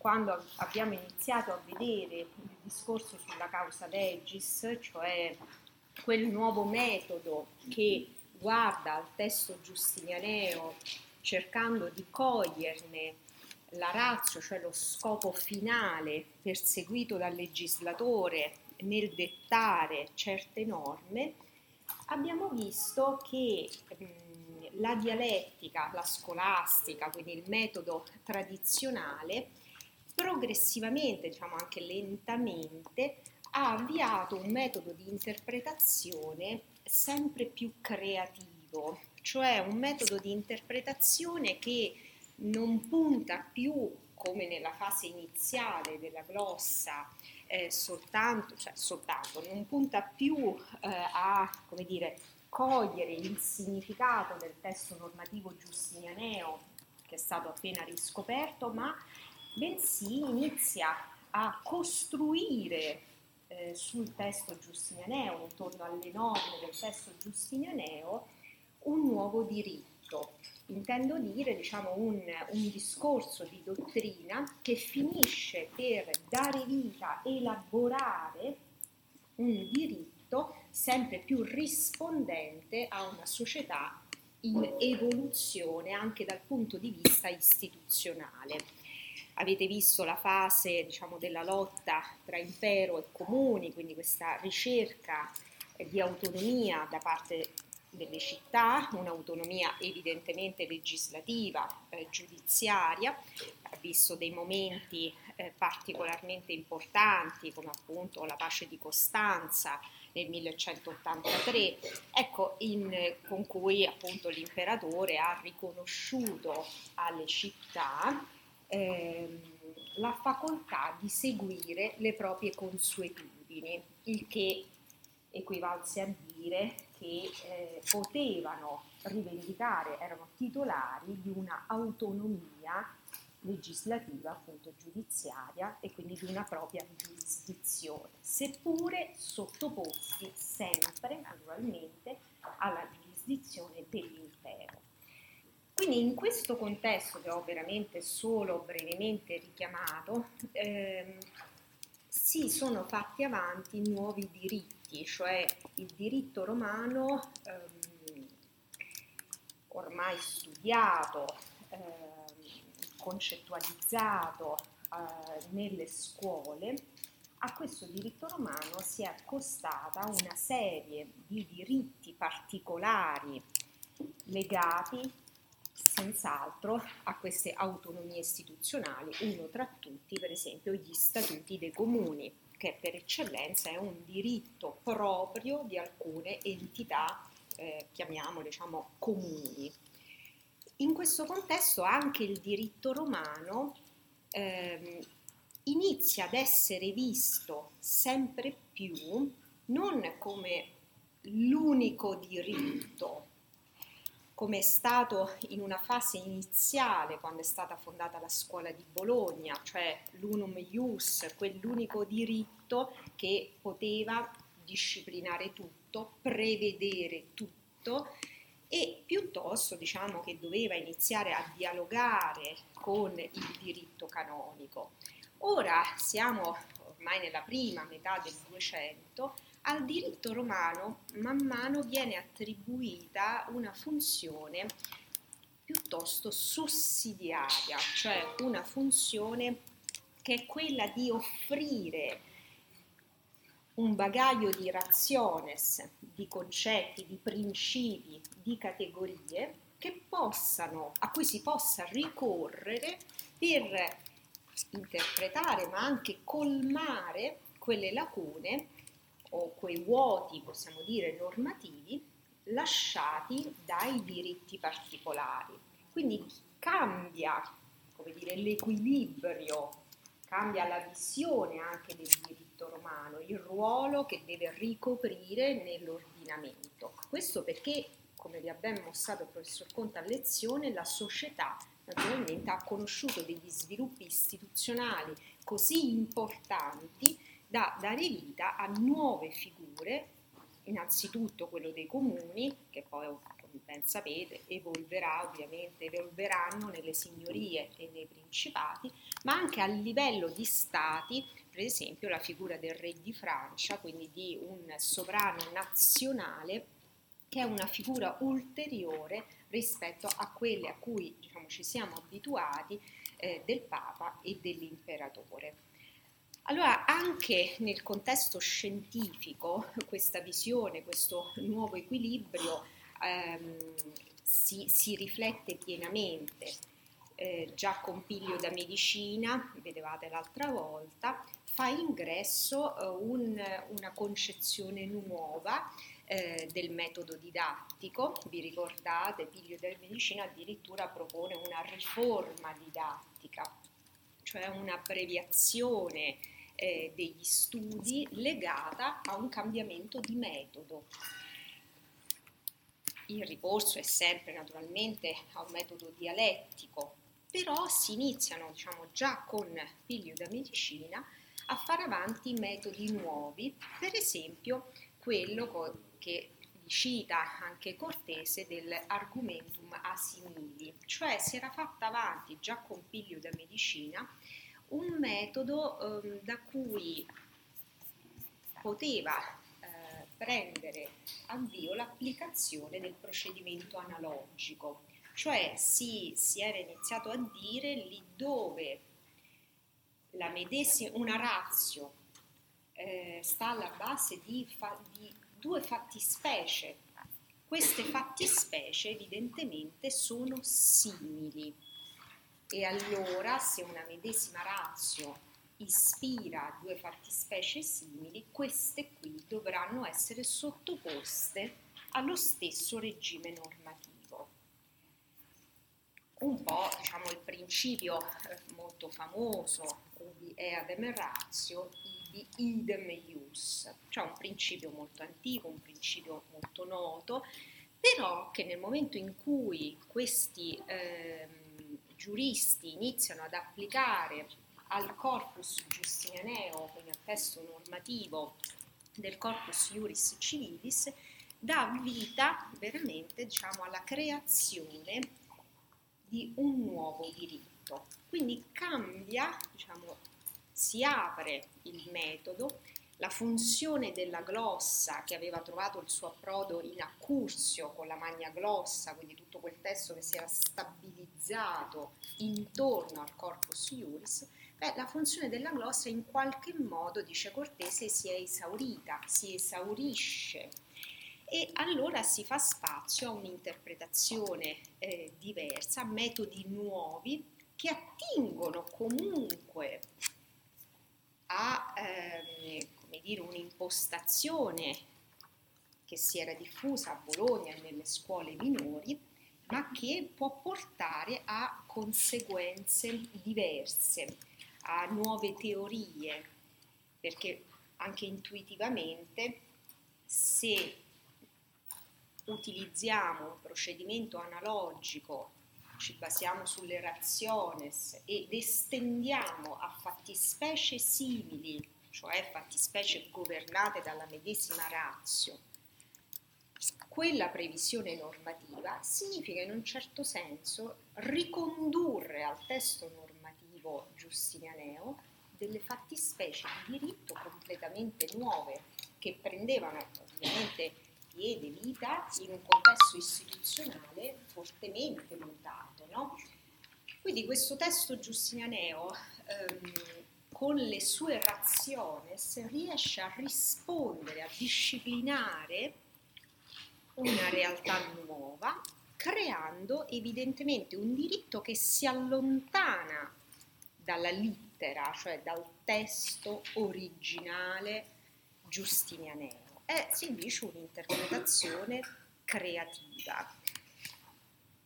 quando abbiamo iniziato a vedere il discorso sulla causa legis, cioè quel nuovo metodo che guarda al testo giustinianeo cercando di coglierne la razza, cioè lo scopo finale perseguito dal legislatore nel dettare certe norme, abbiamo visto che mh, la dialettica, la scolastica, quindi il metodo tradizionale, progressivamente, diciamo anche lentamente, ha avviato un metodo di interpretazione sempre più creativo, cioè un metodo di interpretazione che non punta più come nella fase iniziale della glossa eh, soltanto, cioè soltanto, non punta più eh, a, come dire, cogliere il significato del testo normativo giustinianeo che è stato appena riscoperto, ma bensì inizia a costruire eh, sul testo giustinianeo, intorno alle norme del testo giustinianeo, un nuovo diritto. Intendo dire diciamo, un, un discorso di dottrina che finisce per dare vita, elaborare un diritto sempre più rispondente a una società in evoluzione anche dal punto di vista istituzionale avete visto la fase diciamo, della lotta tra impero e comuni, quindi questa ricerca di autonomia da parte delle città, un'autonomia evidentemente legislativa, eh, giudiziaria, ha visto dei momenti eh, particolarmente importanti come appunto la pace di Costanza nel 1183, ecco, in, con cui appunto l'imperatore ha riconosciuto alle città ehm, la facoltà di seguire le proprie consuetudini, il che equivalse a dire che eh, potevano rivendicare, erano titolari di una autonomia legislativa, appunto giudiziaria e quindi di una propria giurisdizione, seppure sottoposti sempre, naturalmente, alla giurisdizione dell'impero. Quindi in questo contesto che ho veramente solo brevemente richiamato, ehm, si sono fatti avanti nuovi diritti, cioè il diritto romano ehm, ormai studiato, ehm, concettualizzato eh, nelle scuole, a questo diritto romano si è accostata una serie di diritti particolari legati senz'altro a queste autonomie istituzionali, uno tra tutti per esempio gli statuti dei comuni, che per eccellenza è un diritto proprio di alcune entità, eh, chiamiamole diciamo comuni. In questo contesto anche il diritto romano eh, inizia ad essere visto sempre più non come l'unico diritto come è stato in una fase iniziale quando è stata fondata la scuola di Bologna, cioè l'unum ius, quell'unico diritto che poteva disciplinare tutto, prevedere tutto e piuttosto diciamo che doveva iniziare a dialogare con il diritto canonico. Ora siamo ormai nella prima metà del 200 al diritto romano man mano viene attribuita una funzione piuttosto sussidiaria, cioè una funzione che è quella di offrire un bagaglio di raziones, di concetti, di principi, di categorie possano, a cui si possa ricorrere per interpretare ma anche colmare quelle lacune o quei vuoti, possiamo dire, normativi lasciati dai diritti particolari. Quindi cambia, come dire, l'equilibrio, cambia la visione anche del diritto romano, il ruolo che deve ricoprire nell'ordinamento. Questo perché, come vi abbiamo mostrato il professor Conte a lezione, la società naturalmente ha conosciuto degli sviluppi istituzionali così importanti da dare vita a nuove figure, innanzitutto quello dei comuni, che poi ben sapete, evolverà ovviamente, evolveranno nelle signorie e nei principati, ma anche a livello di stati, per esempio la figura del re di Francia, quindi di un sovrano nazionale che è una figura ulteriore rispetto a quelle a cui diciamo, ci siamo abituati eh, del Papa e dell'imperatore. Allora, anche nel contesto scientifico, questa visione, questo nuovo equilibrio ehm, si, si, riflette pienamente. Eh, già con Piglio da Medicina, vedevate l'altra volta, fa ingresso eh, un, una concezione nuova eh, del metodo didattico. Vi ricordate, Piglio da Medicina addirittura propone una riforma didattica, cioè un'abbreviazione eh, degli studi legata a un cambiamento di metodo. Il ricorso è sempre naturalmente a un metodo dialettico, però si iniziano diciamo, già con Piglio da Medicina a fare avanti metodi nuovi, per esempio quello che cita anche Cortese dell'argumentum asimili, cioè si era fatta avanti già con Piglio da Medicina un metodo eh, da cui poteva eh, prendere avvio l'applicazione del procedimento analogico, cioè si, si era iniziato a dire lì dove medesima, una razio eh, sta alla base di, fa, di due fattispecie. Queste fattispecie evidentemente sono simili e allora se una medesima razio ispira due fattispecie simili, queste qui dovranno essere sottoposte allo stesso regime normativo. Un po' diciamo il principio eh, molto famoso di eadem ratio, ibi idem ius, cioè un principio molto antico, un principio molto noto, però che nel momento in cui questi eh, giuristi iniziano ad applicare al corpus giustinianeo, quindi al testo normativo del corpus iuris civilis, dà vita veramente diciamo, alla creazione di un nuovo diritto. Quindi cambia, diciamo, si apre il metodo la funzione della glossa che aveva trovato il suo approdo in accursio con la magna glossa, quindi tutto quel testo che si era stabilizzato intorno al corpus iuris, beh, la funzione della glossa in qualche modo, dice Cortese, si è esaurita, si esaurisce. E allora si fa spazio a un'interpretazione eh, diversa, metodi nuovi che attingono comunque a ehm, come dire, un'impostazione che si era diffusa a Bologna nelle scuole minori, ma che può portare a conseguenze diverse, a nuove teorie, perché anche intuitivamente se utilizziamo un procedimento analogico, ci basiamo sulle raziones ed estendiamo a fattispecie simili cioè fattispecie governate dalla medesima razio, quella previsione normativa significa in un certo senso ricondurre al testo normativo giustinianeo delle fattispecie di diritto completamente nuove che prendevano ovviamente piede, vita in un contesto istituzionale fortemente mutato. No? Quindi questo testo giustinianeo ehm, con le sue raziones riesce a rispondere, a disciplinare una realtà nuova, creando evidentemente un diritto che si allontana dalla littera, cioè dal testo originale giustinianeo. È si dice un'interpretazione creativa.